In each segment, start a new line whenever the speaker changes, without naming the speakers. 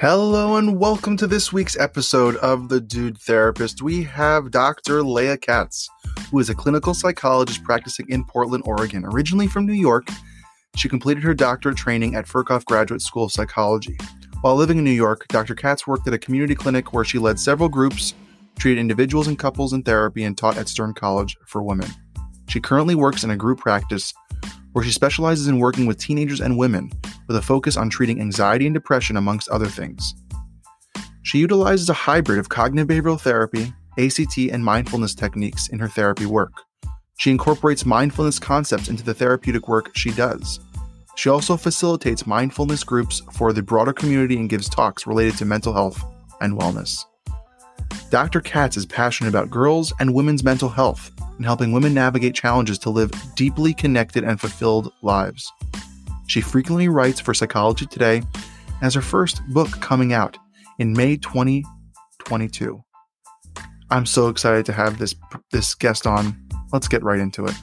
Hello and welcome to this week's episode of The Dude Therapist. We have Dr. Leah Katz, who is a clinical psychologist practicing in Portland, Oregon. Originally from New York, she completed her doctorate training at Ferkauf Graduate School of Psychology. While living in New York, Dr. Katz worked at a community clinic where she led several groups, treated individuals and couples in therapy, and taught at Stern College for Women. She currently works in a group practice where she specializes in working with teenagers and women with a focus on treating anxiety and depression, amongst other things. She utilizes a hybrid of cognitive behavioral therapy, ACT, and mindfulness techniques in her therapy work. She incorporates mindfulness concepts into the therapeutic work she does. She also facilitates mindfulness groups for the broader community and gives talks related to mental health and wellness. Dr. Katz is passionate about girls and women's mental health and helping women navigate challenges to live deeply connected and fulfilled lives. She frequently writes for Psychology Today has her first book coming out in May 2022. I'm so excited to have this this guest on. Let's get right into it.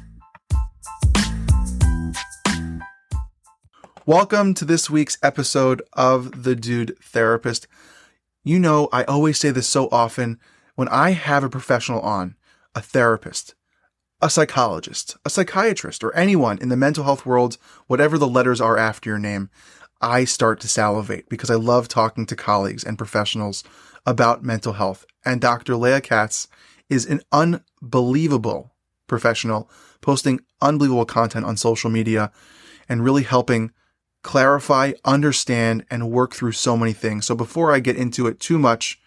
Welcome to this week's episode of The Dude Therapist. You know, I always say this so often when I have a professional on, a therapist, a psychologist, a psychiatrist, or anyone in the mental health world, whatever the letters are after your name, I start to salivate because I love talking to colleagues and professionals about mental health. And Dr. Leah Katz is an unbelievable professional, posting unbelievable content on social media and really helping clarify, understand, and work through so many things. So before I get into it too much,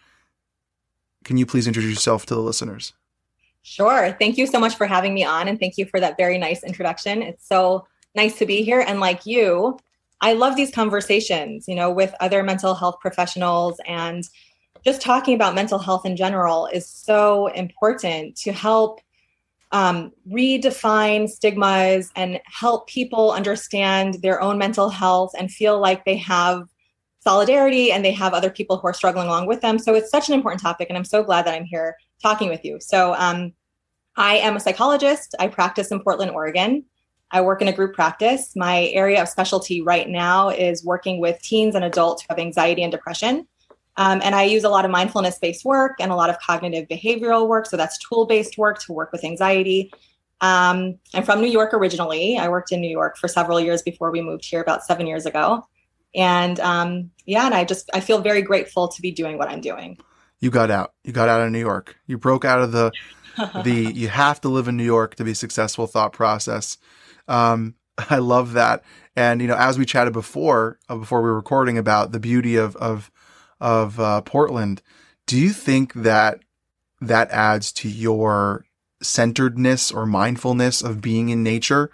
can you please introduce yourself to the listeners?
Sure. Thank you so much for having me on. And thank you for that very nice introduction. It's so nice to be here. And like you, I love these conversations, you know, with other mental health professionals and just talking about mental health in general is so important to help um, redefine stigmas and help people understand their own mental health and feel like they have solidarity and they have other people who are struggling along with them. So it's such an important topic. And I'm so glad that I'm here talking with you. So um, I am a psychologist. I practice in Portland, Oregon. I work in a group practice. My area of specialty right now is working with teens and adults who have anxiety and depression. Um, and I use a lot of mindfulness based work and a lot of cognitive behavioral work. So that's tool based work to work with anxiety. Um, I'm from New York originally. I worked in New York for several years before we moved here about seven years ago. And um, yeah, and I just I feel very grateful to be doing what I'm doing
you got out. You got out of New York. You broke out of the the you have to live in New York to be successful thought process. Um, I love that. And you know, as we chatted before, uh, before we were recording about the beauty of of of uh, Portland, do you think that that adds to your centeredness or mindfulness of being in nature?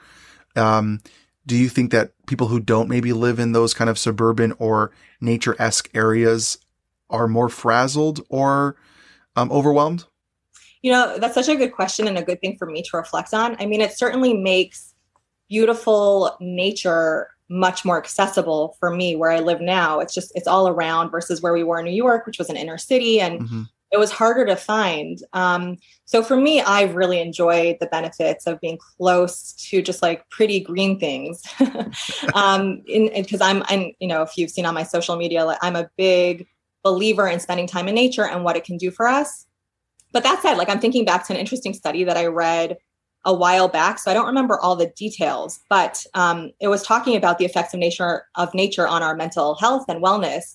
Um, do you think that people who don't maybe live in those kind of suburban or nature esque areas are more frazzled or um, overwhelmed?
You know, that's such a good question and a good thing for me to reflect on. I mean, it certainly makes beautiful nature much more accessible for me where I live now. It's just, it's all around versus where we were in New York, which was an inner city. And mm-hmm. it was harder to find. Um, so for me, I've really enjoyed the benefits of being close to just like pretty green things. um, because I'm, I'm, you know, if you've seen on my social media, like I'm a big believer in spending time in nature and what it can do for us. But that said, like I'm thinking back to an interesting study that I read a while back, so I don't remember all the details, but um, it was talking about the effects of nature of nature on our mental health and wellness.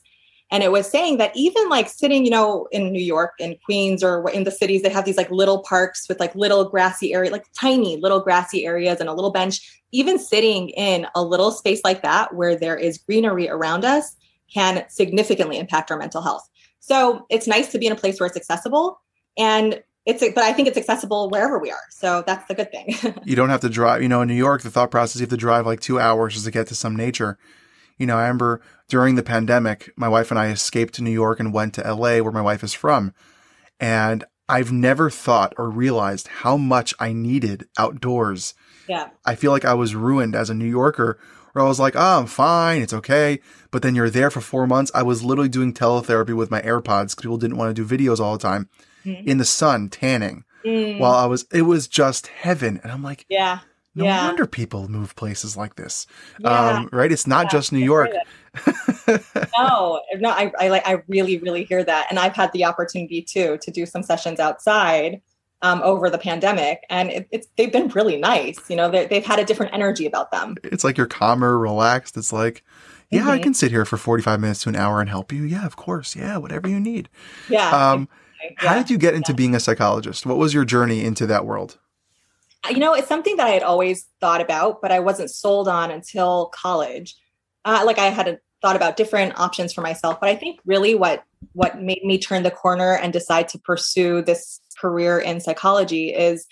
And it was saying that even like sitting, you know, in New York and Queens or in the cities, they have these like little parks with like little grassy area, like tiny little grassy areas and a little bench. Even sitting in a little space like that where there is greenery around us can significantly impact our mental health. So it's nice to be in a place where it's accessible and it's but I think it's accessible wherever we are. So that's the good thing.
you don't have to drive, you know, in New York the thought process you have to drive like 2 hours just to get to some nature. You know, I remember during the pandemic, my wife and I escaped to New York and went to LA where my wife is from. And I've never thought or realized how much I needed outdoors.
Yeah.
I feel like I was ruined as a New Yorker where I was like, oh, I'm fine. It's okay. But then you're there for four months. I was literally doing teletherapy with my AirPods because people didn't want to do videos all the time mm. in the sun, tanning mm. while I was, it was just heaven. And I'm like,
yeah,
No
Yeah.
wonder people move places like this.
Yeah.
Um, right? It's not
Yeah,
just New York.
no, no, I, I like, I really, really hear that. And I've had the opportunity too, to do some sessions outside um, over the pandemic and it, it's, they've been really nice. You know, they, they've had a different energy about them.
it's like you're calmer, relaxed. It's like, yeah, I
Mhm.
can sit here for 45 minutes to an hour and help you. Yeah, of course. Yeah, whatever you need.
Yeah.
Um,
exactly.
How did you get into being a psychologist? What was your journey into that world?
you know, it's something that I had always thought about, but I wasn't sold on until college. Uh, like I had a, thought about different options for myself, but I think really what what made me turn the corner and decide to pursue this career in psychology is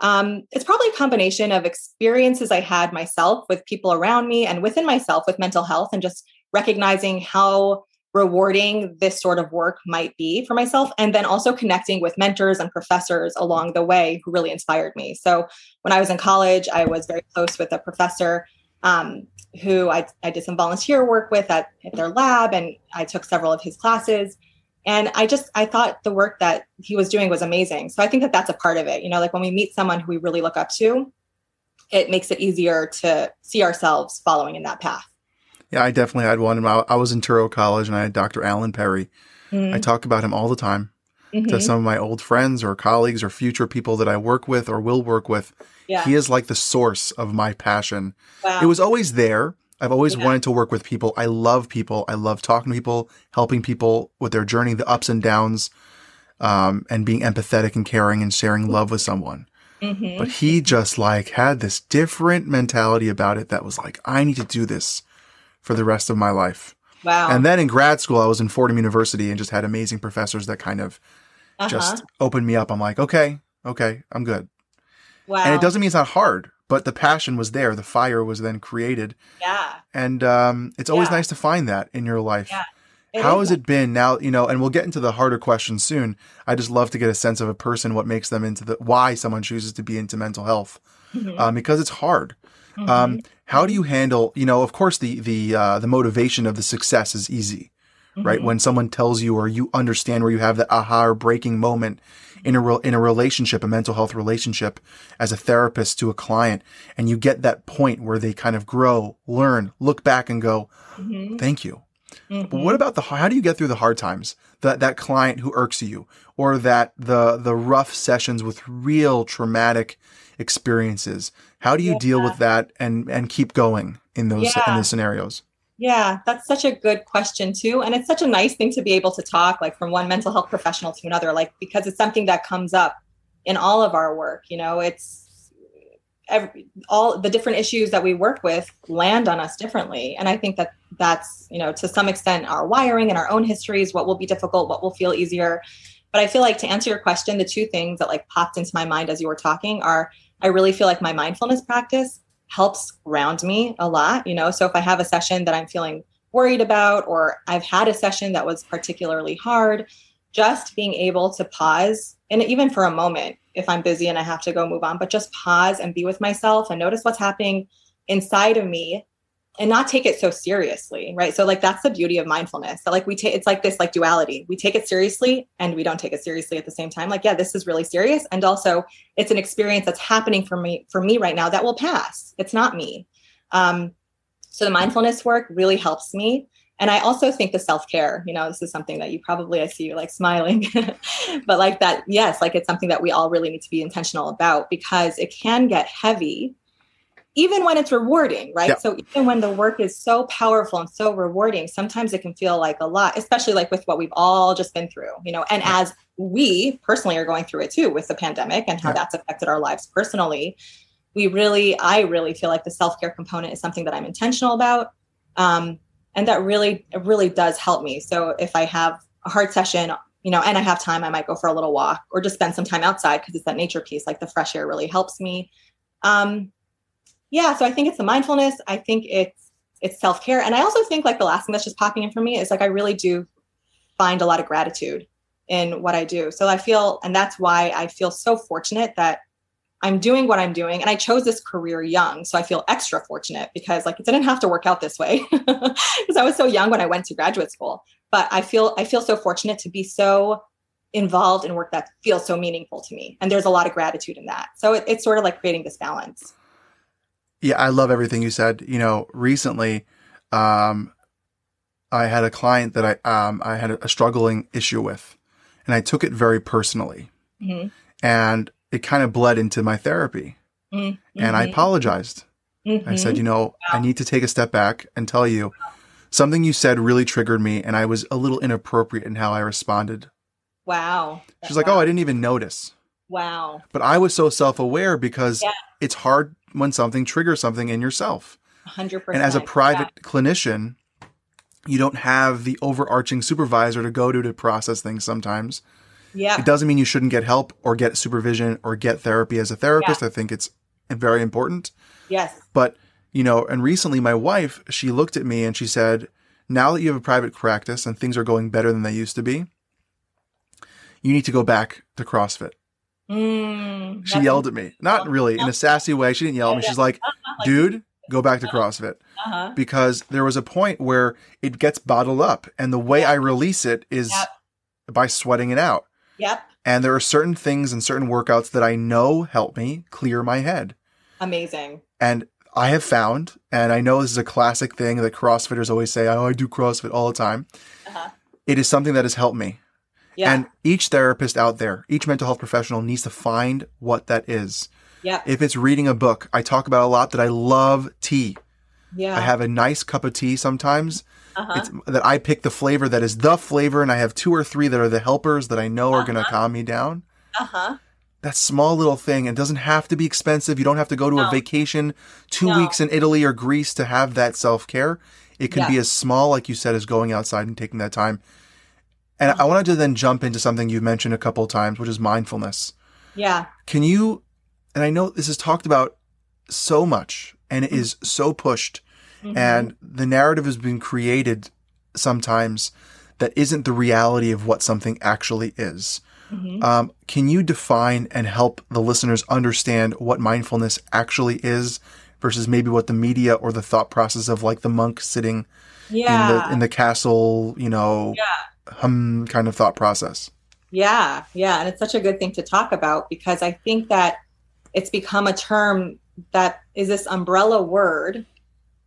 um, it's probably a combination of experiences I had myself with people around me and within myself with mental health, and just recognizing how rewarding this sort of work might be for myself and then also connecting with mentors and professors along the way who really inspired me. So when i was in college i was very close with a professor um, who I, I did some volunteer work with at, at their lab and i took several of his classes and i just i thought the work that he was doing was amazing so i think that that's a part of it you know like when we meet someone who we really look up to it makes it easier to see ourselves following in that path
Yeah, I definitely had one. I I was in Touro College and I had Dr. Alan Perry.
Mm-hmm.
I talk about him all the time to
Mhm.
some of my old friends or colleagues or future people that I work with or will work with.
yeah
He is like the source of my passion.
wow.
It was always there. I've always
Yeah.
wanted to work with people. I love people. I love talking to people, helping people with their journey, the ups and downs, um, and being empathetic and caring and sharing love with someone.
Mhm.
But he just like had this different mentality about it that was like, I need to do this for the rest of my life.
wow
And then in grad school, I was in Fordham University and just had amazing professors that kind of
Uh-huh.
just opened me up. I'm like, okay, okay, I'm good.
wow
And it doesn't mean it's not hard, but the passion was there. The fire was then created.
yeah
And um, it's always
Yeah.
nice to find that in your life.
Yeah,
How
is
has it been now? You know, and we'll get into the harder questions soon. I just love to get a sense of a person, what makes them into the, why someone chooses to be into mental health,
Mhm.
um, because it's hard.
Mhm.
Um, how do you handle, you know, of course, the, the, uh, the motivation of the success is easy, right?
Mhm.
When someone tells you or you understand where you have that aha or breaking moment in a, re- in a relationship, a mental health relationship as a therapist to a client, and you get that point where they kind of grow, learn, look back and go,
Mhm.
thank you. But
Mhm.
what about the how do you get through the hard times? That that client who irks you, or that the the rough sessions with real traumatic experiences. How do you deal with that and and keep going in those in
Yeah.
those scenarios?
Yeah, that's such a good question too. And it's such a nice thing to be able to talk like from one mental health professional to another, like because it's something that comes up in all of our work. You know, it's every, all the different issues that we work with land on us differently. And I think that that's, you know, to some extent our wiring and our own histories, what will be difficult, what will feel easier. But I feel like to answer your question, the two things that like popped into my mind as you were talking are I really feel like my mindfulness practice helps ground me a lot, you know. So if I have a session that I'm feeling worried about or I've had a session that was particularly hard, just being able to pause and even for a moment if I'm busy and I have to go move on, but just pause and be with myself and notice what's happening inside of me and not take it so seriously, right? So like that's the beauty of mindfulness. So like we take it's like this like duality. We take it seriously and we don't take it seriously at the same time. Like yeah, this is really serious and also it's an experience that's happening for me for me right now that will pass. It's not me. Um so the mindfulness work really helps me and i also think the self-care you know this is something that you probably i see you like smiling but like that yes like it's something that we all really need to be intentional about because it can get heavy even when it's rewarding right
Yep.
so even when the work is so powerful and so rewarding sometimes it can feel like a lot especially like with what we've all just been through you know and as we personally are going through it too with the pandemic and how
Yeah.
that's affected our lives personally we really i really feel like the self-care component is something that i'm intentional about um, and that really really does help me so if i have a hard session you know and i have time i might go for a little walk or just spend some time outside because it's that nature piece like the fresh air really helps me um, yeah so i think it's the mindfulness i think it's it's self-care and i also think like the last thing that's just popping in for me is like i really do find a lot of gratitude in what i do so i feel and that's why i feel so fortunate that I'm doing what I'm doing. And I chose this career young. So I feel extra fortunate because like it didn't have to work out this way because I was so young when I went to graduate school. But I feel I feel so fortunate to be so involved in work that feels so meaningful to me. And there's a lot of gratitude in that. So it, it's sort of like creating this balance.
Yeah, I love everything you said. You know, recently, um, I had a client that I um, I had a struggling issue with, and I took it very personally, mm-hmm. and it kind of bled into my therapy. Mm-hmm. And I apologized. Mm-hmm. I said, you know, wow. I need to take a step back and tell you something you said really triggered me, and I was a little inappropriate in how I responded.
Wow.
She's like,
wow.
oh, I didn't even notice.
Wow.
But I was so self aware because yeah. it's hard when something triggers something in yourself.
100%.
And as a private yeah. clinician, you don't have the overarching supervisor to go to to process things sometimes.
Yeah.
It doesn't mean you shouldn't get help or get supervision or get therapy as a therapist. Yeah. I think it's very important.
Yes.
But, you know, and recently my wife, she looked at me and she said, now that you have a private practice and things are going better than they used to be, you need to go back to CrossFit.
Mm,
she yelled at me. Not really in a sassy way. She didn't yell at me. She's like, dude, go back to CrossFit. Uh-huh. Because there was a point where it gets bottled up. And the way I release it is yep. by sweating it out.
Yep.
And there are certain things and certain workouts that I know help me clear my head.
Amazing.
And I have found, and I know this is a classic thing that CrossFitters always say, oh, I do CrossFit all the time. Uh-huh. It is something that has helped me. Yeah. And each therapist out there, each mental health professional needs to find what that is.
Yeah.
If it's reading a book, I talk about a lot that I love tea.
Yeah.
I have a nice cup of tea sometimes. Uh-huh. It's that I pick the flavor that is the flavor, and I have two or three that are the helpers that I know uh-huh. are going to calm me down.
Uh huh.
That small little thing. It doesn't have to be expensive. You don't have to go to no. a vacation two no. weeks in Italy or Greece to have that self care. It can yeah. be as small, like you said, as going outside and taking that time. And I wanted to then jump into something you've mentioned a couple of times, which is mindfulness.
Yeah.
Can you, and I know this is talked about so much and it mm-hmm. is so pushed, mm-hmm. and the narrative has been created sometimes that isn't the reality of what something actually is. Mm-hmm. Um, can you define and help the listeners understand what mindfulness actually is versus maybe what the media or the thought process of like the monk sitting
yeah.
in the in the castle, you know,
yeah
hum kind of thought process.
Yeah, yeah. And it's such a good thing to talk about because I think that it's become a term that is this umbrella word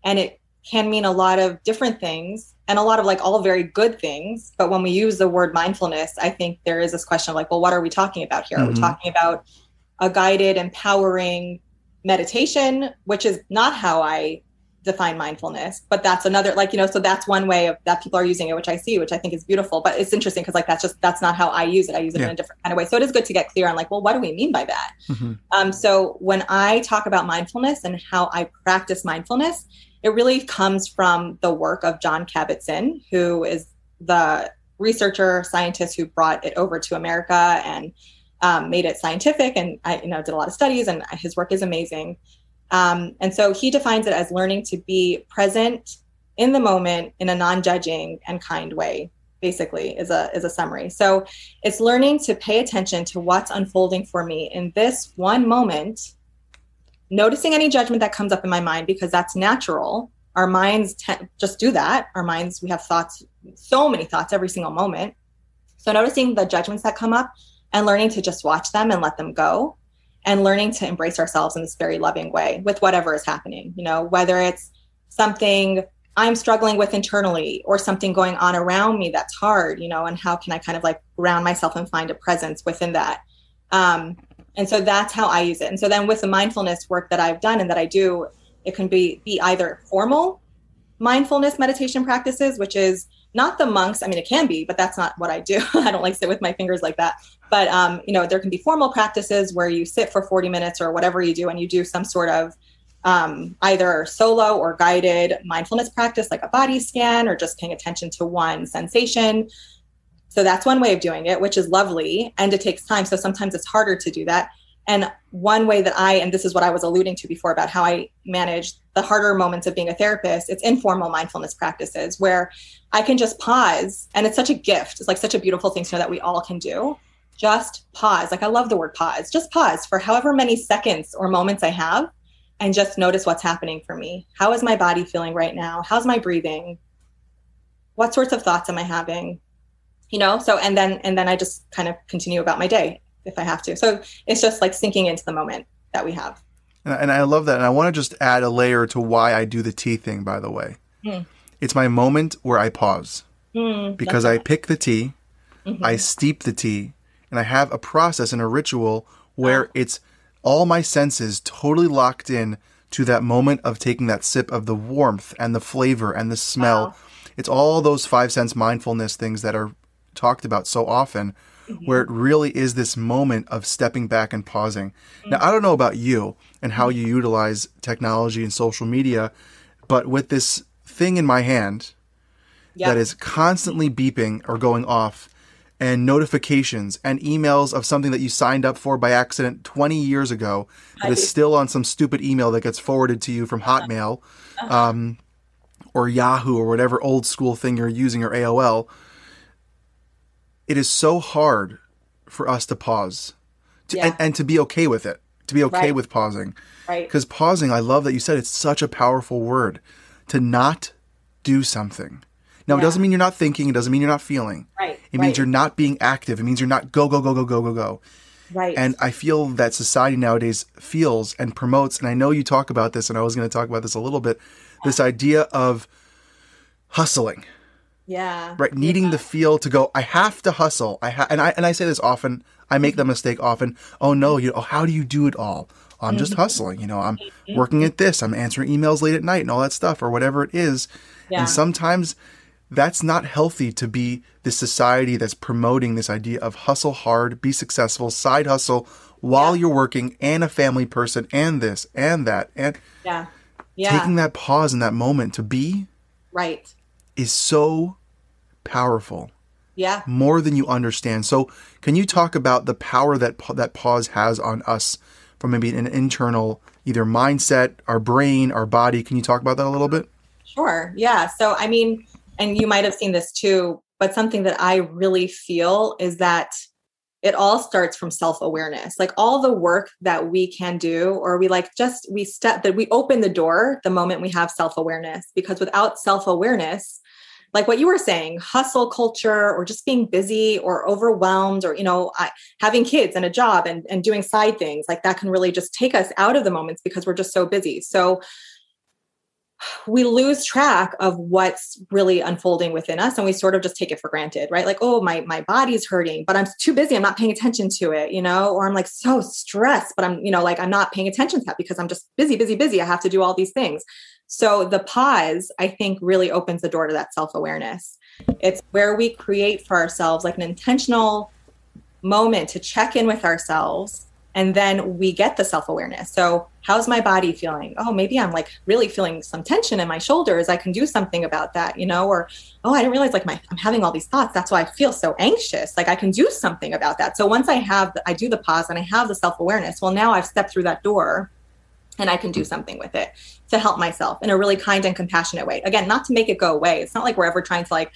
and it can mean a lot of different things and a lot of like all very good things. But when we use the word mindfulness, I think there is this question of like, well, what are we talking about here? Mm-hmm. Are we talking about a guided, empowering meditation, which is not how I define mindfulness but that's another like you know so that's one way of that people are using it which i see which i think is beautiful but it's interesting because like that's just that's not how i use it i use it yeah. in a different kind of way so it is good to get clear on like well what do we mean by that mm-hmm. um, so when i talk about mindfulness and how i practice mindfulness it really comes from the work of jon kabat-zinn who is the researcher scientist who brought it over to america and um, made it scientific and i you know did a lot of studies and his work is amazing um, and so he defines it as learning to be present in the moment in a non-judging and kind way basically is a is a summary. So it's learning to pay attention to what's unfolding for me in this one moment noticing any judgment that comes up in my mind because that's natural. Our minds te- just do that. Our minds we have thoughts so many thoughts every single moment. So noticing the judgments that come up and learning to just watch them and let them go and learning to embrace ourselves in this very loving way with whatever is happening, you know, whether it's something I'm struggling with internally or something going on around me that's hard, you know, and how can I kind of like ground myself and find a presence within that. Um, and so that's how I use it. And so then with the mindfulness work that I've done and that I do, it can be be either formal mindfulness meditation practices, which is not the monks. I mean, it can be, but that's not what I do. I don't like sit with my fingers like that. But um, you know, there can be formal practices where you sit for 40 minutes or whatever you do, and you do some sort of um, either solo or guided mindfulness practice, like a body scan, or just paying attention to one sensation. So that's one way of doing it, which is lovely, and it takes time. So sometimes it's harder to do that. And one way that I, and this is what I was alluding to before about how I manage the harder moments of being a therapist, it's informal mindfulness practices where I can just pause. And it's such a gift. It's like such a beautiful thing to know that we all can do. Just pause. Like I love the word pause. Just pause for however many seconds or moments I have and just notice what's happening for me. How is my body feeling right now? How's my breathing? What sorts of thoughts am I having? You know, so and then and then I just kind of continue about my day if I have to. So it's just like sinking into the moment that we have.
And, and I love that. And I want to just add a layer to why I do the tea thing, by the way.
Mm.
It's my moment where I pause
Mm,
because I pick the tea,
Mhm.
I steep the tea, and I have a process and a ritual where it's all my senses totally locked in to that moment of taking that sip of the warmth and the flavor and the smell. It's all those five sense mindfulness things that are talked about so often,
Mm-hmm.
where it really is this moment of stepping back and pausing. Now, I don't know about you and how you utilize technology and social media, but with this thing in my hand,
yeah.
that is constantly beeping or going off and notifications and emails of something that you signed up for by accident 20 years ago that is still on some stupid email that gets forwarded to you from Hotmail um, or Yahoo or whatever old school thing you're using or AOL. It is so hard for us to pause to,
Yeah.
and, and to be okay with it, to be okay
Right.
with pausing.
right.
Because pausing, I love that you said it's such a powerful word to not do something. Now, it doesn't mean you're not thinking, it doesn't mean you're not feeling.
Right.
It means
right,
you're not being active. It means you're not go, go, go, go, go, go, go.
right.
And I feel that society nowadays feels and promotes, and I know you talk about this, and I was going to talk about this a little bit this idea of hustling,
yeah.
right? Needing the feel to go, I have to hustle. I ha-, and I and I say this often. I make the mistake often. Oh no, you oh, how do you do it all? I'm just
Mm-hmm.
hustling. You know, I'm working at this. I'm answering emails late at night and all that stuff, or whatever it is.
Yeah.
And sometimes that's not healthy to be this society that's promoting this idea of hustle hard, be successful, side hustle while
Yeah.
you're working and a family person and this and that. And
Yeah. Yeah.
taking that pause in that moment to be
right.
is so powerful
Yeah.
more than you understand. So, can you talk about the power that that pause has on us from maybe an internal either mindset, our brain, our body? Can you talk about that a little bit?
Sure. Yeah. So, I mean, and you might have seen this too, but something that I really feel is that it all starts from self awareness. Like all the work that we can do, or we like just, we step that we open the door the moment we have self awareness, because without self awareness, like what you were saying, hustle culture or just being busy or overwhelmed or, you know, I, having kids and a job and, and doing side things like that can really just take us out of the moments because we're just so busy. So, we lose track of what's really unfolding within us and we sort of just take it for granted right? Like oh my my body's hurting but i'm too busy i'm not paying attention to it you know? Or i'm like so stressed but i'm you know like i'm not paying attention to that because i'm just busy busy busy i have to do all these things so the pause i think really opens the door to that self-awareness. It's where we create for ourselves like an intentional moment to check in with ourselves and then we get the self-awareness. So how's my body feeling? Oh maybe i'm like really feeling some tension in my shoulders. I can do something about that you know? Or oh i didn't realize like my i'm having all these thoughts. That's why i feel so anxious. Like i can do something about that. So once i have the, i do the pause and i have the self-awareness well now i've stepped through that door and i can do something with it to help myself in a really kind and compassionate way. Again not to make it go away. It's not like we're ever trying to like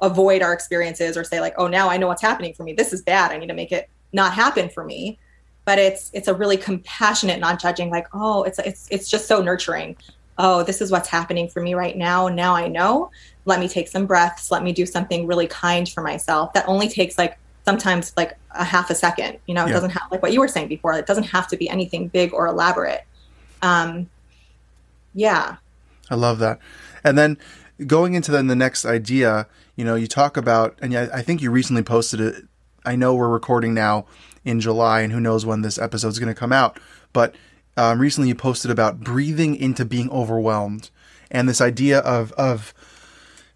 avoid our experiences or say like oh now i know what's happening for me. This is bad. I need to make it not happen for me. But it's it's a really compassionate non-judging like oh it's it's it's just so nurturing. Oh this is what's happening for me right now. Now i know. Let me take some breaths. Let me do something really kind for myself that only takes like sometimes like a half a second you know? It
Yeah.
doesn't have like what you were saying before. It doesn't have to be anything big or elaborate um yeah
I love that. And then going into then the next idea, you know, you talk about, and I I think you recently posted it. I know we're recording now in July, and who knows when this episode is going to come out. But um, recently, you posted about breathing into being overwhelmed, and this idea of of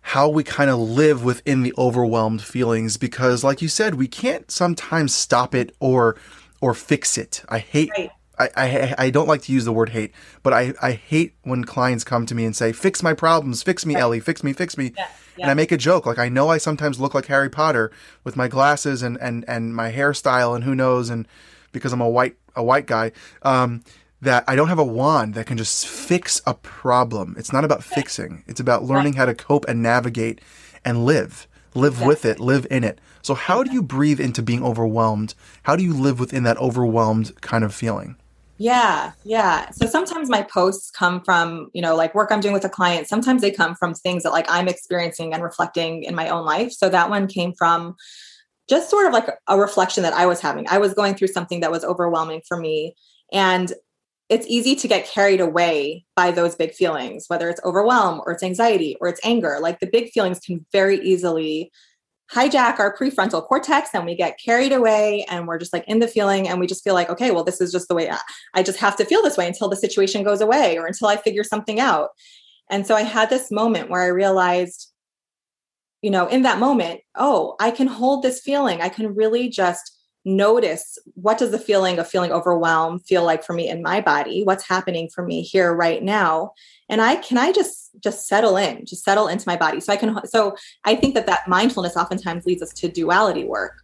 how we kind of live within the overwhelmed feelings. Because, like you said, we can't sometimes stop it or or fix it. I hate
Right.
I, I I don't like to use the word hate, but I, I hate when clients come to me and say, "Fix my problems, fix me, Ellie, fix me, fix me,"
yeah,
and I make a joke. Like I know I sometimes look like Harry Potter with my glasses and and and my hairstyle and who knows, and because I'm a white a white guy, um, that I don't have a wand that can just fix a problem. It's not about fixing. It's about learning how to cope and navigate and live, live with it, live in it. So how do you breathe into being overwhelmed? How do you live within that overwhelmed kind of feeling?
Yeah, yeah. So sometimes my posts come from, you know, like work I'm doing with a client. Sometimes they come from things that like I'm experiencing and reflecting in my own life. So that one came from just sort of like a reflection that I was having. I was going through something that was overwhelming for me. And it's easy to get carried away by those big feelings, whether it's overwhelm or it's anxiety or it's anger. Like the big feelings can very easily hijack our prefrontal cortex and we get carried away and we're just like in the feeling and we just feel like okay well this is just the way I, I, just have to feel this way until the situation goes away or until i figure something out. And so i had this moment where i realized you know in that moment oh i can hold this feeling. I can really just notice what does the feeling of feeling overwhelmed feel like for me in my body? What's happening for me here right now and i can i just just settle in just settle into my body? So i can so i think that that mindfulness oftentimes leads us to duality work.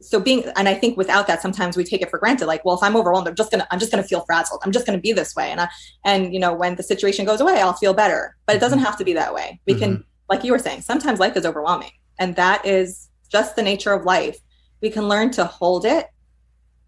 So being and i think without that sometimes we take it for granted like well if i'm overwhelmed i'm just gonna i'm just gonna feel frazzled. I'm just gonna be this way. And I, and you know when the situation goes away i'll feel better. But it doesn't mm-hmm. have to be that way. We mm-hmm. can like you were saying sometimes life is overwhelming. And that is just the nature of life. We can learn to hold it,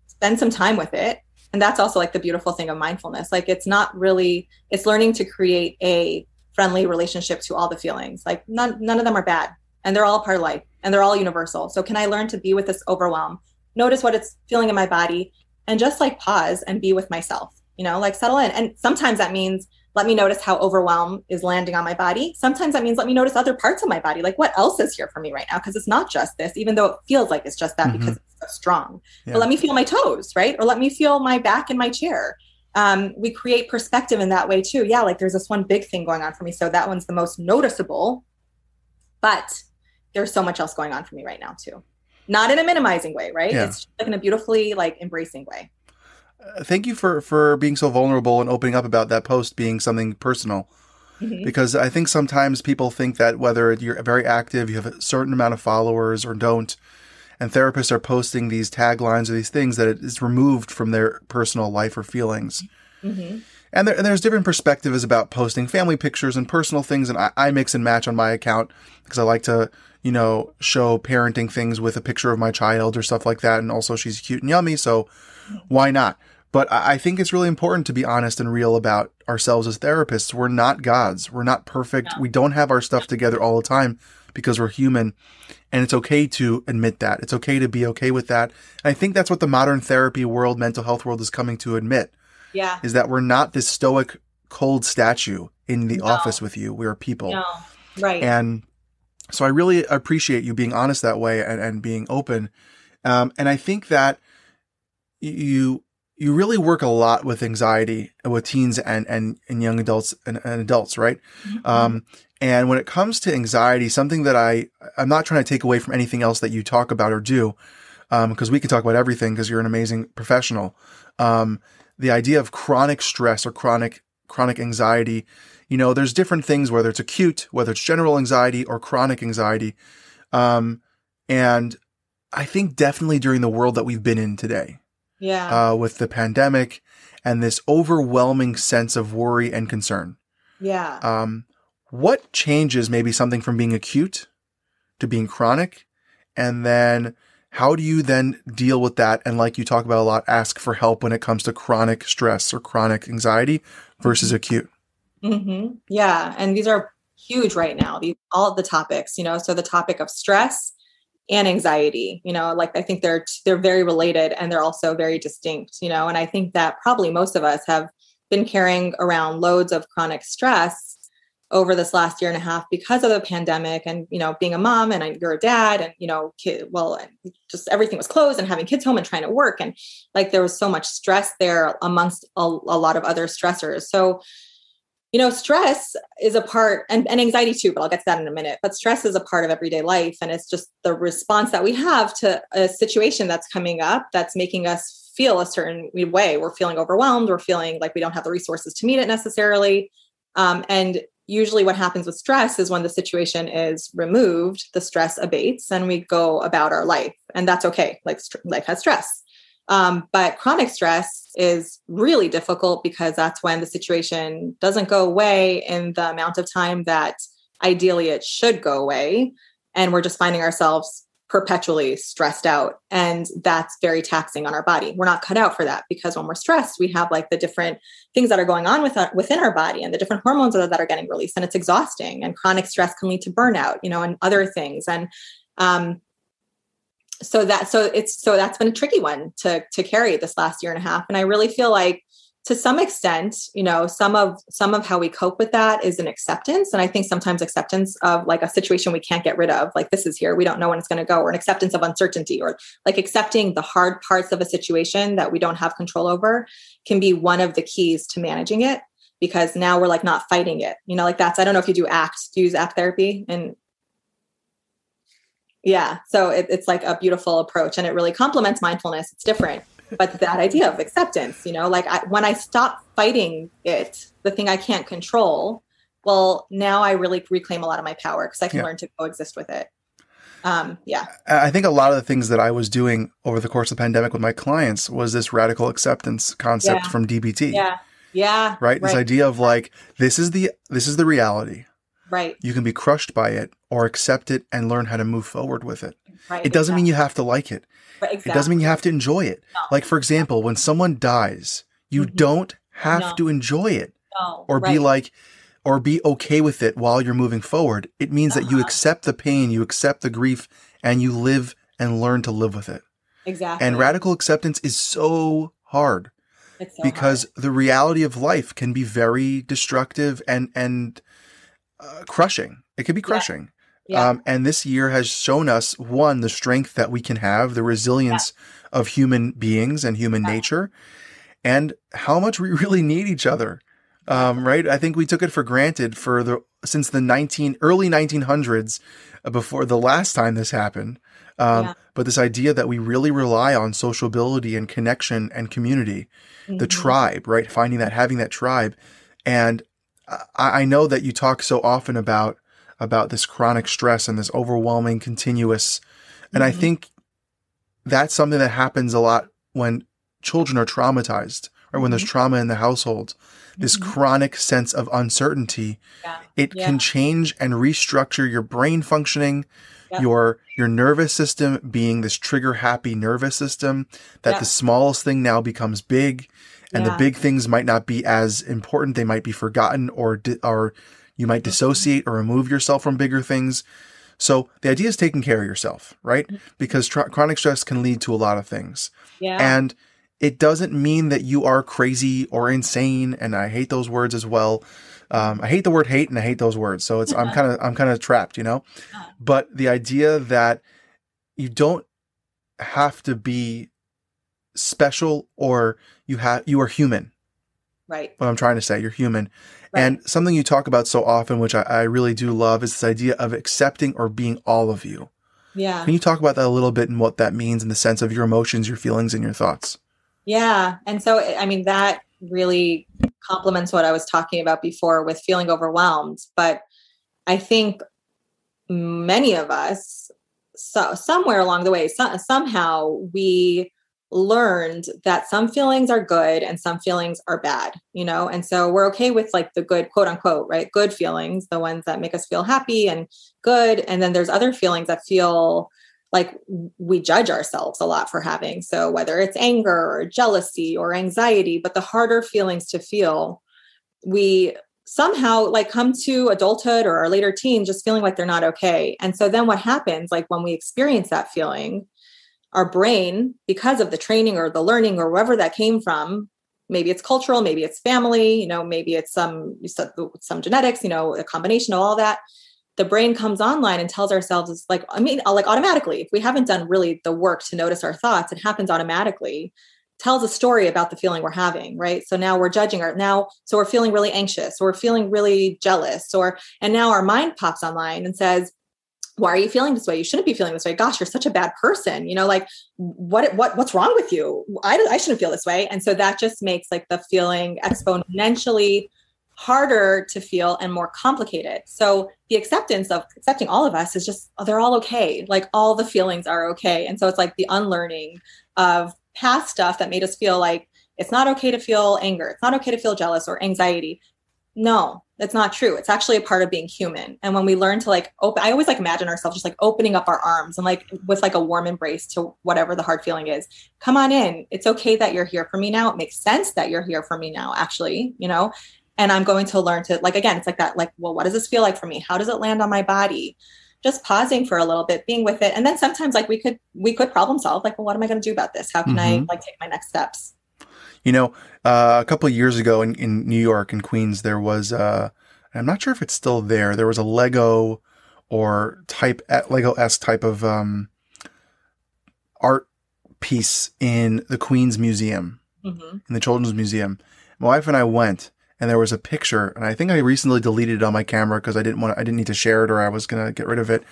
spend some time with it. And that's also like the beautiful thing of mindfulness. Like it's not really, it's learning to create a friendly relationship to all the feelings. Like none, none of them are bad and they're all part of life and they're all universal. So can I learn to be with this overwhelm, notice what it's feeling in my body and just like pause and be with myself, you know, like settle in. And sometimes that means let me notice how overwhelm is landing on my body. Sometimes that means let me notice other parts of my body, like what else is here for me right now? Because it's not just this, even though it feels like it's just that mm-hmm. because it's so strong. Yeah. But let me feel my toes, right? Or let me feel my back in my chair. Um, we create perspective in that way too. Yeah, like there's this one big thing going on for me. So that one's the most noticeable. But there's so much else going on for me right now too. Not in a minimizing way, right? Yeah. It's like in a beautifully like embracing way
thank you for for being so vulnerable and opening up about that post being something personal. Mm-hmm. Because I think sometimes people think that whether you're very active, you have a certain amount of followers or don't, and therapists are posting these taglines or these things that it is removed from their personal life or feelings. Mm-hmm. And, there, and, there's different perspectives about posting family pictures and personal things, and I, I mix and match on my account because I like to, you know, show parenting things with a picture of my child or stuff like that. And also, she's cute and yummy, so why not? But I think it's really important to be honest and real about ourselves as therapists. We're not gods. We're not perfect. We don't have our stuff together all the time because we're human. And it's okay to admit that. It's okay to be okay with that. And I think that's what the modern therapy world, mental health world is coming to admit.
Yeah.
Is that we're not this stoic, cold statue in the no. office with you. We're people.
No. Right.
And so I really appreciate you being honest that way and, and being open. Um, and I think that you you really work a lot with anxiety with teens and, and, and young adults and, and adults, right? Mm-hmm. Um, and when it comes to anxiety, something that I, I'm not trying to take away from anything else that you talk about or do, um, cause we can talk about everything because you're an amazing professional. Um, the idea of chronic stress or chronic, chronic anxiety, you know, there's different things, whether it's acute, whether it's general anxiety or chronic anxiety. Um, and I think definitely during the world that we've been in today,
yeah.
Uh, with the pandemic and this overwhelming sense of worry and concern.
Yeah.
Um, what changes maybe something from being acute to being chronic? And then how do you then deal with that? And like you talk about a lot, ask for help when it comes to chronic stress or chronic anxiety versus mm-hmm. acute.
Mm-hmm. Yeah. And these are huge right now. These all of the topics, you know, so the topic of stress, and anxiety you know like i think they're they're very related and they're also very distinct you know and i think that probably most of us have been carrying around loads of chronic stress over this last year and a half because of the pandemic and you know being a mom and you're a dad and you know kid, well just everything was closed and having kids home and trying to work and like there was so much stress there amongst a, a lot of other stressors. So you know, stress is a part and, and anxiety too, but I'll get to that in a minute. But stress is a part of everyday life. And it's just the response that we have to a situation that's coming up that's making us feel a certain way. We're feeling overwhelmed. We're feeling like we don't have the resources to meet it necessarily. Um, and usually what happens with stress is when the situation is removed, the stress abates and we go about our life. And that's okay. Like life has stress. Um, but chronic stress is really difficult because that's when the situation doesn't go away in the amount of time that ideally it should go away. And we're just finding ourselves perpetually stressed out. And that's very taxing on our body. We're not cut out for that because when we're stressed, we have like the different things that are going on with our, within our body and the different hormones that are getting released. And it's exhausting. And chronic stress can lead to burnout, you know, and other things. And um, so that so it's so that's been a tricky one to to carry this last year and a half. And i really feel like to some extent you know some of some of how we cope with that is an acceptance. And i think sometimes acceptance of like a situation we can't get rid of like this is here we don't know when it's going to go or an acceptance of uncertainty or like accepting the hard parts of a situation that we don't have control over can be one of the keys to managing it because now we're like not fighting it. You know like that's i don't know if you do act do you use act therapy and yeah. So it, it's like a beautiful approach and it really complements mindfulness. It's different but that idea of acceptance you know like I, when i stop fighting it the thing i can't control well now i really reclaim a lot of my power because i can yeah. learn to coexist with it. Um, yeah.
I think a lot of the things that i was doing over the course of the pandemic with my clients was this radical acceptance concept
yeah.
from dbt
yeah. Yeah.
Right? right. this idea of like this is the this is the reality
right
you can be crushed by it or accept it and learn how to move forward with it
right
it doesn't exactly. mean you have to like it
Exactly.
It doesn't mean you have to enjoy it.
No.
Like, for example, when someone dies, you mm-hmm. don't have
no.
to enjoy it
no.
or
right.
be like, or be okay with it while you're moving forward. It means uh-huh. that you uh-huh. accept the pain, you accept the grief, and you live and learn to live with it.
Exactly.
And radical acceptance is so hard.
So
because
hard.
the reality of life can be very destructive and and uh, crushing. It could be crushing.
Yeah.
Um, and this year has shown us one, the strength that we can have, the resilience yeah. of human beings and human yeah. nature, and how much we really need each other. Um, right? I think we took it for granted for the since the 19 early 1900s uh, before the last time this happened. Um, but this idea that we really rely on sociability and connection and community, mm-hmm. the tribe, right? Finding that, having that tribe. And I, I know that you talk so often about about this chronic stress and this overwhelming continuous. And mm-hmm. I think that's something that happens a lot when children are traumatized or when mm-hmm. there's trauma in the household. This mm-hmm. chronic sense of uncertainty,
yeah.
it
yeah.
can change and restructure your brain functioning, your your nervous system being this trigger happy nervous system that the smallest thing now becomes big and the big things might not be as important they might be forgotten or or you might dissociate or remove yourself from bigger things. So the idea is taking care of yourself, right? Because tr- chronic stress can lead to a lot of things.
Yeah.
And it doesn't mean that you are crazy or insane. And I hate those words as well. Um, I hate the word hate and I hate those words. So it's, I'm kind of, I'm kind of trapped, you know, but the idea that you don't have to be special or you have, you are human.
Right.
What I'm trying to say, you're human. Right. And something you talk about so often, which I, I, really do love, is this idea of accepting or being all of you.
Yeah.
Can you talk about that a little bit and what that means in the sense of your emotions, your feelings, and your thoughts?
Yeah. And so, I mean, that really complements what I was talking about before with feeling overwhelmed. But I think many of us, so somewhere along the way, so, somehow we learned that some feelings are good and some feelings are bad, you know? And so we're okay with like the good, quote unquote, right? Good feelings, the ones that make us feel happy and good. And then there's other feelings that feel like we judge ourselves a lot for having. So whether it's anger or jealousy or anxiety, but the harder feelings to feel, we somehow like come to adulthood or our later teen just feeling like they're not okay. And so then what happens, like when we experience that feeling, our brain, because of the training or the learning or wherever that came from, maybe it's cultural, maybe it's family, you know, maybe it's some some genetics, you know, a combination of all that. The brain comes online and tells ourselves it's like, I mean, uh, like automatically, if we haven't done really the work to notice our thoughts, it happens automatically tells a story about the feeling we're having right so now we're judging our now so we're feeling really anxious or we're feeling really jealous or and now our mind pops online and says why are you feeling this way? You shouldn't be feeling this way. Gosh you're such a bad person you know like what what what's wrong with you? I, I shouldn't feel this way. And so that just makes like the feeling exponentially harder to feel and more complicated. So the acceptance of accepting all of us is just oh, they're all okay. Like all the feelings are okay. And so it's like the unlearning of past stuff that made us feel like it's not okay to feel anger. It's not okay to feel jealous or anxiety no that's not true. It's actually a part of being human. And when we learn to like open i always like imagine ourselves just like opening up our arms and like with like a warm embrace to whatever the hard feeling is. Come on in. It's okay that you're here for me now. It makes sense that you're here for me now actually you know? And i'm going to learn to like again it's like that like well what does this feel like for me? How does it land on my body? Just pausing for a little bit being with it. And then sometimes like we could we could problem solve like well what am i going to do about this? How can mm-hmm. i like take my next steps
You know, uh, a couple of years ago in, in New York in Queens, there was, uh, I'm not sure if it's still there. There was a Lego or type Lego S type of um, art piece in the Queens Museum, mm-hmm. in the Children's Museum. My wife and I went, and there was a picture, and I think I recently deleted it on my camera because I didn't want, I didn't need to share it, or I was gonna get rid of it.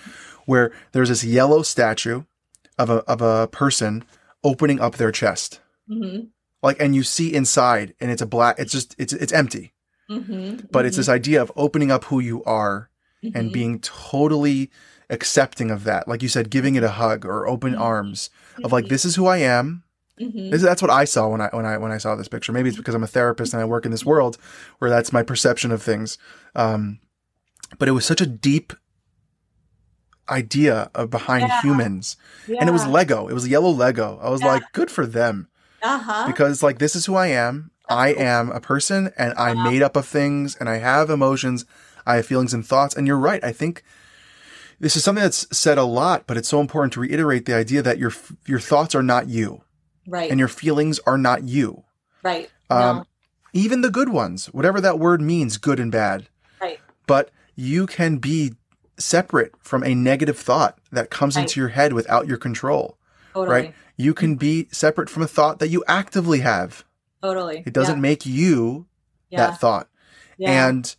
Where there's this yellow statue of a of a person opening up their chest, mm-hmm. Like, and you see inside, and it's a black. It's just it's it's empty. Mm-hmm. But it's this mm-hmm. idea of opening up who you are mm-hmm. and being totally accepting of that. Like you said, giving it a hug or open mm-hmm. arms of like, this is who I am. Mm-hmm. This, that's what I saw when I when I when I saw this picture. Maybe it's because I'm a therapist and I work in this world where that's my perception of things. Um, but it was such a deep idea of behind yeah. humans, yeah. and it was Lego. It was yellow Lego. I was yeah. like, good for them, uh-huh. because like this is who I am. I am a person, and I'm uh-huh. made up of things, and I have emotions. I have feelings and thoughts. And you're right. I think this is something that's said a lot, but it's so important to reiterate the idea that your your thoughts are not you,
right,
and your feelings are not you,
right.
Um, no. Even the good ones, whatever that word means, good and bad,
right.
But you can be separate from a negative thought that comes right. into your head without your control, totally. right? You can be separate from a thought that you actively have.
Totally.
It doesn't yeah. make you yeah. that thought, yeah. and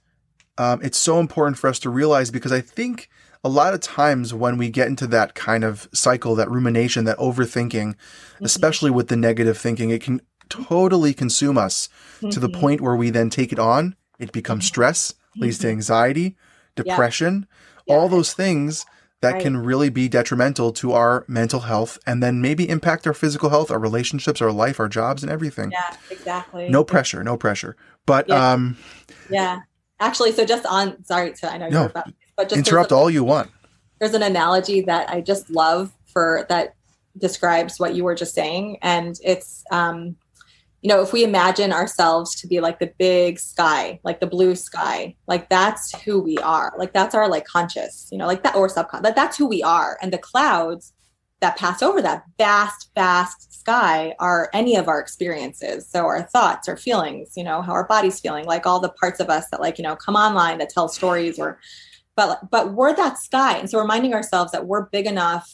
um, it's so important for us to realize because I think a lot of times when we get into that kind of cycle, that rumination, that overthinking, mm-hmm. especially with the negative thinking, it can totally consume us mm-hmm. to the mm-hmm. point where we then take it on. It becomes mm-hmm. stress, leads to mm-hmm. anxiety, depression, yeah. all those things that right. can really be detrimental to our mental health and then maybe impact our physical health, our relationships, our life, our jobs, and everything.
Yeah, exactly.
No pressure, no pressure. But
yeah.
um
yeah. Actually, so just on, sorry, to, I know
no,
you're about, but just
interrupt all you want.
There's an analogy that I just love for that describes what you were just saying, and it's, um, you know, if we imagine ourselves to be like the big sky, like the blue sky, like that's who we are. Like that's our like conscious, you know, like that or subconscious. That, that's who we are, and the clouds that pass over that vast, vast sky are any of our experiences. So our thoughts, our feelings, you know, how our body's feeling, like all the parts of us that like, you know, come online that tell stories or but but we're that sky. And so reminding ourselves that we're big enough,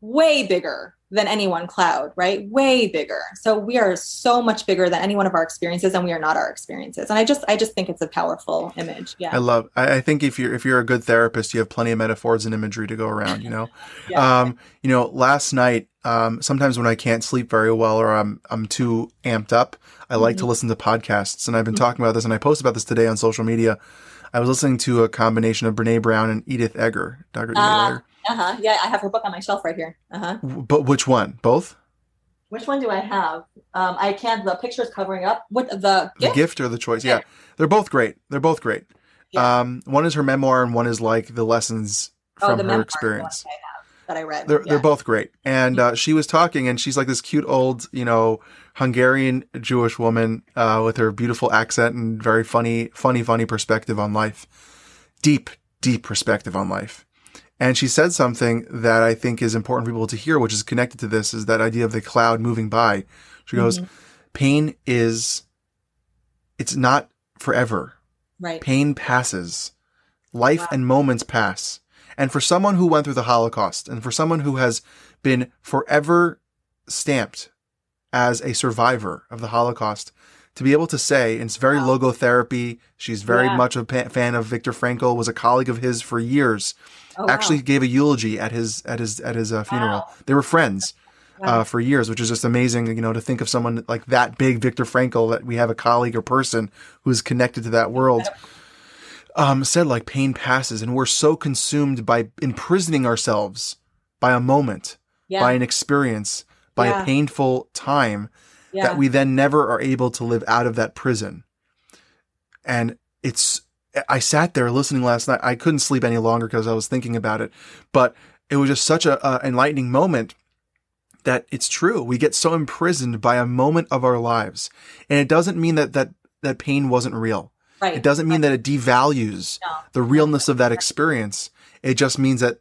way bigger than any one cloud, right? Way bigger. So we are so much bigger than any one of our experiences, and we are not our experiences. And I just, I just think it's a powerful image. Yeah,
I love. I think if you're if you're a good therapist, you have plenty of metaphors and imagery to go around. You know, yeah. um, you know. Last night, um, sometimes when I can't sleep very well or I'm I'm too amped up, I like mm-hmm. to listen to podcasts, and I've been mm-hmm. talking about this, and I posted about this today on social media. I was listening to a combination of Brene Brown and Edith Eger, Dr. Edith uh,
Eger. Uh huh. Yeah, I have her book on my shelf right here. Uh huh.
But which one? Both?
Which one do I have? Um, I can't. The picture's covering up. What the
gift? The gift or the choice? Yeah, they're both great. They're both great. Yeah. Um, one is her memoir, and one is like the lessons oh, from the her experience.
That I read.
They're, yeah. they're both great. And uh, she was talking, and she's like this cute old, you know, Hungarian Jewish woman uh, with her beautiful accent and very funny, funny, funny perspective on life. Deep, deep perspective on life. And she said something that I think is important for people to hear, which is connected to this, is that idea of the cloud moving by. She goes, mm-hmm. pain is, it's not forever.
Right.
Pain passes. Life wow. and moments pass. And for someone who went through the Holocaust and for someone who has been forever stamped as a survivor of the Holocaust, to be able to say, and it's very wow. logotherapy. She's very yeah. much a fan of Viktor Frankl, was a colleague of his for years oh, actually wow. gave a eulogy at his at his at his uh, funeral. Wow. They were friends. Uh, for years, which is just amazing, you know, to think of someone like that big, Viktor Frankl, that we have a colleague or person who's connected to that world. Um, said like pain passes, and we're so consumed by imprisoning ourselves by a moment, yeah. by an experience, by yeah. a painful time, yeah. that we then never are able to live out of that prison. And it's I sat there listening last night. I couldn't sleep any longer because I was thinking about it, but it was just such a, a enlightening moment that it's true. We get so imprisoned by a moment of our lives, and it doesn't mean that that that pain wasn't real.
Right.
It doesn't mean right. that it devalues no. the realness of that experience. It just means that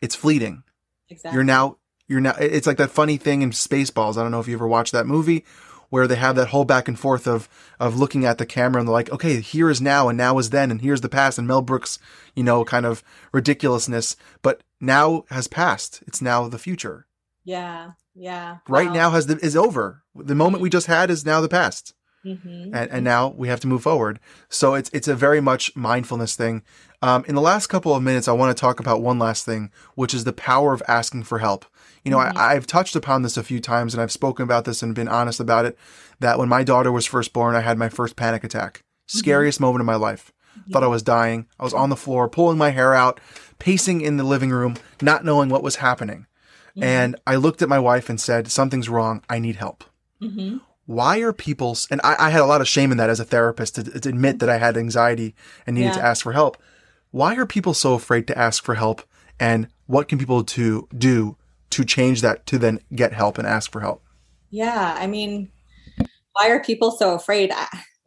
it's fleeting.
Exactly.
You're now you're now. It's like that funny thing in Spaceballs. I don't know if you ever watched that movie where they have that whole back and forth of of looking at the camera and they're like, okay, here is now and now is then and here's the past and Mel Brooks, you know, kind of ridiculousness, but now has passed. It's now the future.
Yeah. Yeah.
Right wow. now has the, is over. The moment we just had is now the past.
Mm-hmm.
And, and now we have to move forward. So it's it's a very much mindfulness thing. Um, in the last couple of minutes, I want to talk about one last thing, which is the power of asking for help. You know, mm-hmm. I, I've touched upon this a few times, and I've spoken about this and been honest about it. That when my daughter was first born, I had my first panic attack. Mm-hmm. Scariest moment of my life. Mm-hmm. Thought I was dying. I was on the floor, pulling my hair out, pacing in the living room, not knowing what was happening. Mm-hmm. And I looked at my wife and said, "Something's wrong. I need help." Why are people and I, I, had a lot of shame in that as a therapist to, to admit that i had anxiety and needed yeah. to ask for help. Why are people so afraid to ask for help? And what can people to do to change that to then get help and ask for help?
Yeah i mean why are people so afraid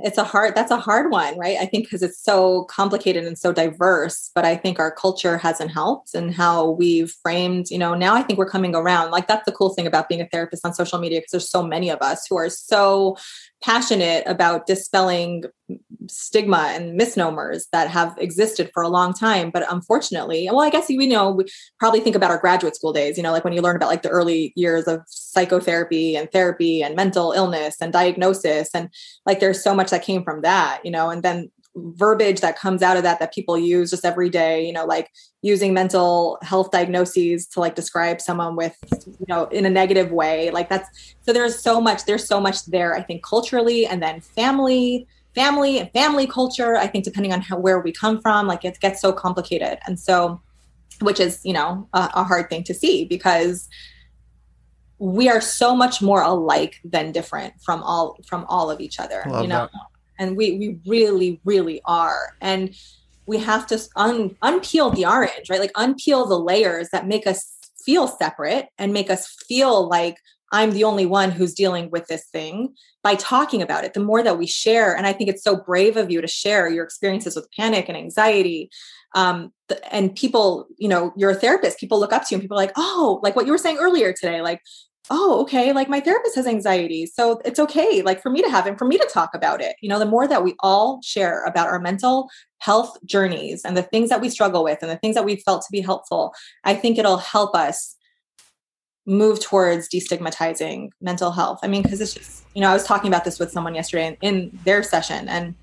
it's a hard that's a hard one right? I think because it's so complicated and so diverse but i think our culture hasn't helped and how we've framed you know now i think we're coming around. Like that's the cool thing about being a therapist on social media because there's so many of us who are so passionate about dispelling stigma and misnomers that have existed for a long time. But unfortunately well i guess we know we probably think about our graduate school days you know like when you learn about like the early years of psychotherapy and therapy and mental illness and diagnosis. And like there's so much that came from that you know and then verbiage that comes out of that that people use just every day you know like using mental health diagnoses to like describe someone with you know in a negative way like that's so there's so much there's so much there i think culturally and then family family and family culture i think depending on how where we come from like it gets so complicated. And so which is you know a, a hard thing to see because we are so much more alike than different from all from all of each other you know? that. And we we really really are. And we have to un, unpeel the orange right? Like unpeel the layers that make us feel separate and make us feel like i'm the only one who's dealing with this thing by talking about it. The more that we share and i think it's so brave of you to share your experiences with panic and anxiety um, and people you know you're a therapist. People look up to you and people are like oh like what you were saying earlier today like oh, okay, like my therapist has anxiety. So it's okay, like for me to have and for me to talk about it. You know, the more that we all share about our mental health journeys and the things that we struggle with and the things that we felt to be helpful, I think it'll help us move towards destigmatizing mental health. I mean, because it's just, you know, I was talking about this with someone yesterday in, in their session and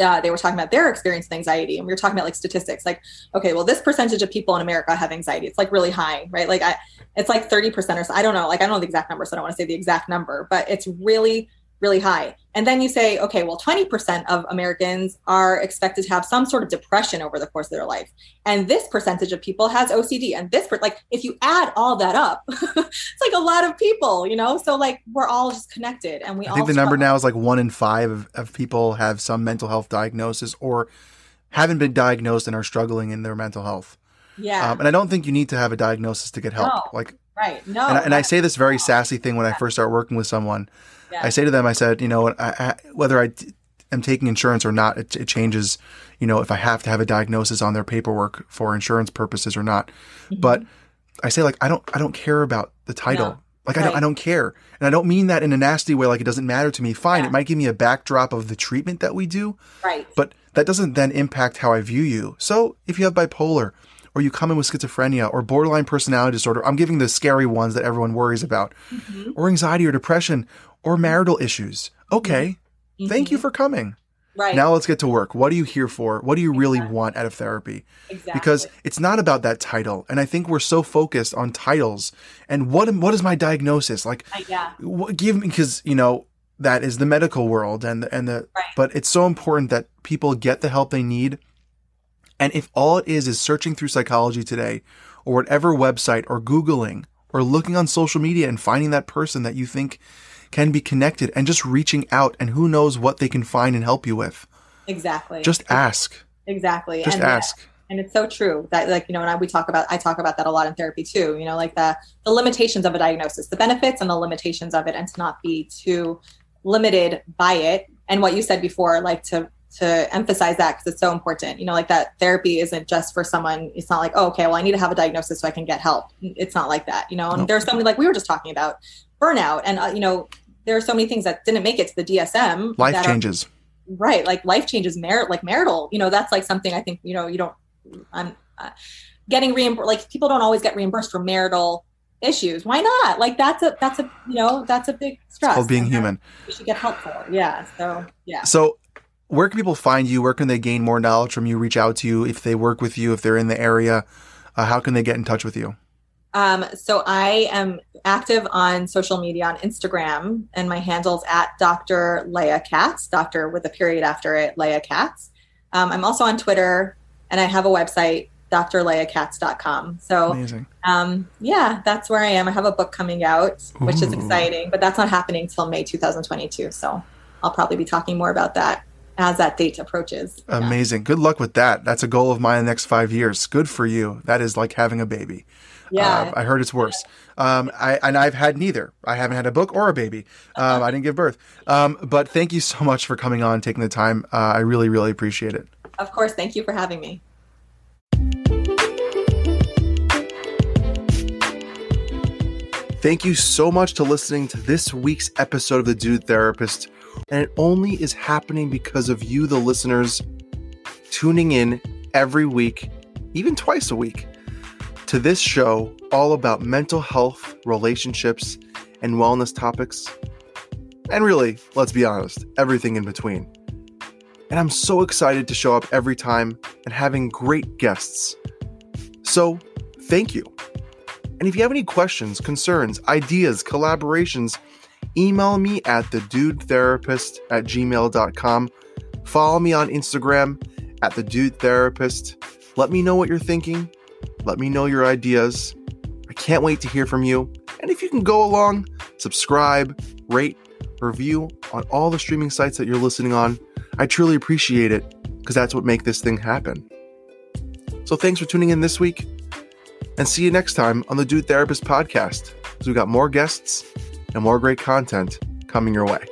uh, they were talking about their experience with anxiety and we were talking about like statistics like okay well this percentage of people in america have anxiety. It's like really high right? Like i it's like 30% or so i don't know. Like i don't know the exact number so i don't want to say the exact number but it's really really high. And then you say, okay, well, 20% of Americans are expected to have some sort of depression over the course of their life. And this percentage of people has OCD. And this, per- like, if you add all that up, it's like a lot of people, you know? So, like, we're all just connected. And we
I think the number now is like one in five of, of people have some mental health diagnosis or haven't been diagnosed and are struggling in their mental health.
Yeah. Um,
and I don't think you need to have a diagnosis to get help. No,
like, right. No.
And, and I say this very sassy thing when I first start working with someone yeah. I say to them, I said, you know, I, I, whether I t- am taking insurance or not, it, it, changes, you know, if I have to have a diagnosis on their paperwork for insurance purposes or not. Mm-hmm. But I say, like, I don't, I don't care about the title. No. Like, right. I, don't, I don't care. And I don't mean that in a nasty way, like it doesn't matter to me. Fine. Yeah. It might give me a backdrop of the treatment that we do.
Right.
But that doesn't then impact how I view you. So if you have bipolar, or you come in with schizophrenia or borderline personality disorder, I'm giving the scary ones that everyone worries about, mm-hmm. or anxiety or depression, or marital issues. Okay. Mm-hmm. Thank you for coming.
Right.
Now let's get to work. What are you here for? What do you really exactly. want out of therapy?
Exactly.
Because it's not about that title. And I think we're so focused on titles and what what is my diagnosis? Like
uh, yeah.
What, give me cuz you know that is the medical world and and the
right.
but it's so important that people get the help they need. And if all it is is searching through psychology today or whatever website or googling or looking on social media and finding that person that you think can be connected and just reaching out and who knows what they can find and help you with.
Exactly.
Just ask.
Exactly.
Just
and uh,
ask.
Yeah, and it's so true that like you know and I, we talk about i talk about that a lot in therapy too you know like the the limitations of a diagnosis the benefits and the limitations of it and to not be too limited by it and what you said before like to to emphasize that because it's so important you know like that therapy isn't just for someone it's not like oh, okay well i need to have a diagnosis so i can get help it's not like that you know and there's something like we were just talking about burnout and uh, you know there are so many things that didn't make it to the DSM.
Life changes.
Are, right. Like life changes, merit, like marital, you know, that's like something I think, you know, you don't, I'm uh, getting reimbursed. Like people don't always get reimbursed for marital issues. Why not? Like that's a, that's a, you know, that's a big stress.
It's called being human.
You should get help for. Yeah. So, yeah.
So where can people find you? Where can they gain more knowledge from you? Reach out to you if they work with you, if they're in the area. Uh, how can they get in touch with you?
Um, so I am active on social media on Instagram, and my handle's at Dr. Leah Katz, doctor with a period after it, Leah Katz. Um, I'm also on Twitter, and I have a website, drleahkatz.com. So, um, yeah, that's where I am. I have a book coming out, which Ooh. is exciting, but that's not happening until May 2022. So, I'll probably be talking more about that as that date approaches.
Amazing. Yeah. Good luck with that. That's a goal of mine in the next five years. Good for you. That is like having a baby. Yeah. Uh, I heard it's worse. Um, I, and I've had neither. I haven't had a book or a baby. Um, I didn't give birth. Um, but thank you so much for coming on, taking the time. Uh, I really, really appreciate it.
Of course. Thank you for having me.
Thank you so much to listening to this week's episode of The Dude Therapist. And it only is happening because of you, the listeners, tuning in every week, even twice a week to this show all about mental health, relationships, and wellness topics. And really, let's be honest, everything in between. And I'm so excited to show up every time and having great guests. So, thank you. And if you have any questions, concerns, ideas, collaborations, email me at thedudetherapist at gmail.com. Follow me on Instagram at thedudetherapist. Let me know what you're thinking let me know your ideas. I can't wait to hear from you. And if you can go along, subscribe, rate, review on all the streaming sites that you're listening on. I truly appreciate it because that's what make this thing happen. So thanks for tuning in this week and see you next time on the Dude Therapist podcast. Because we got more guests and more great content coming your way.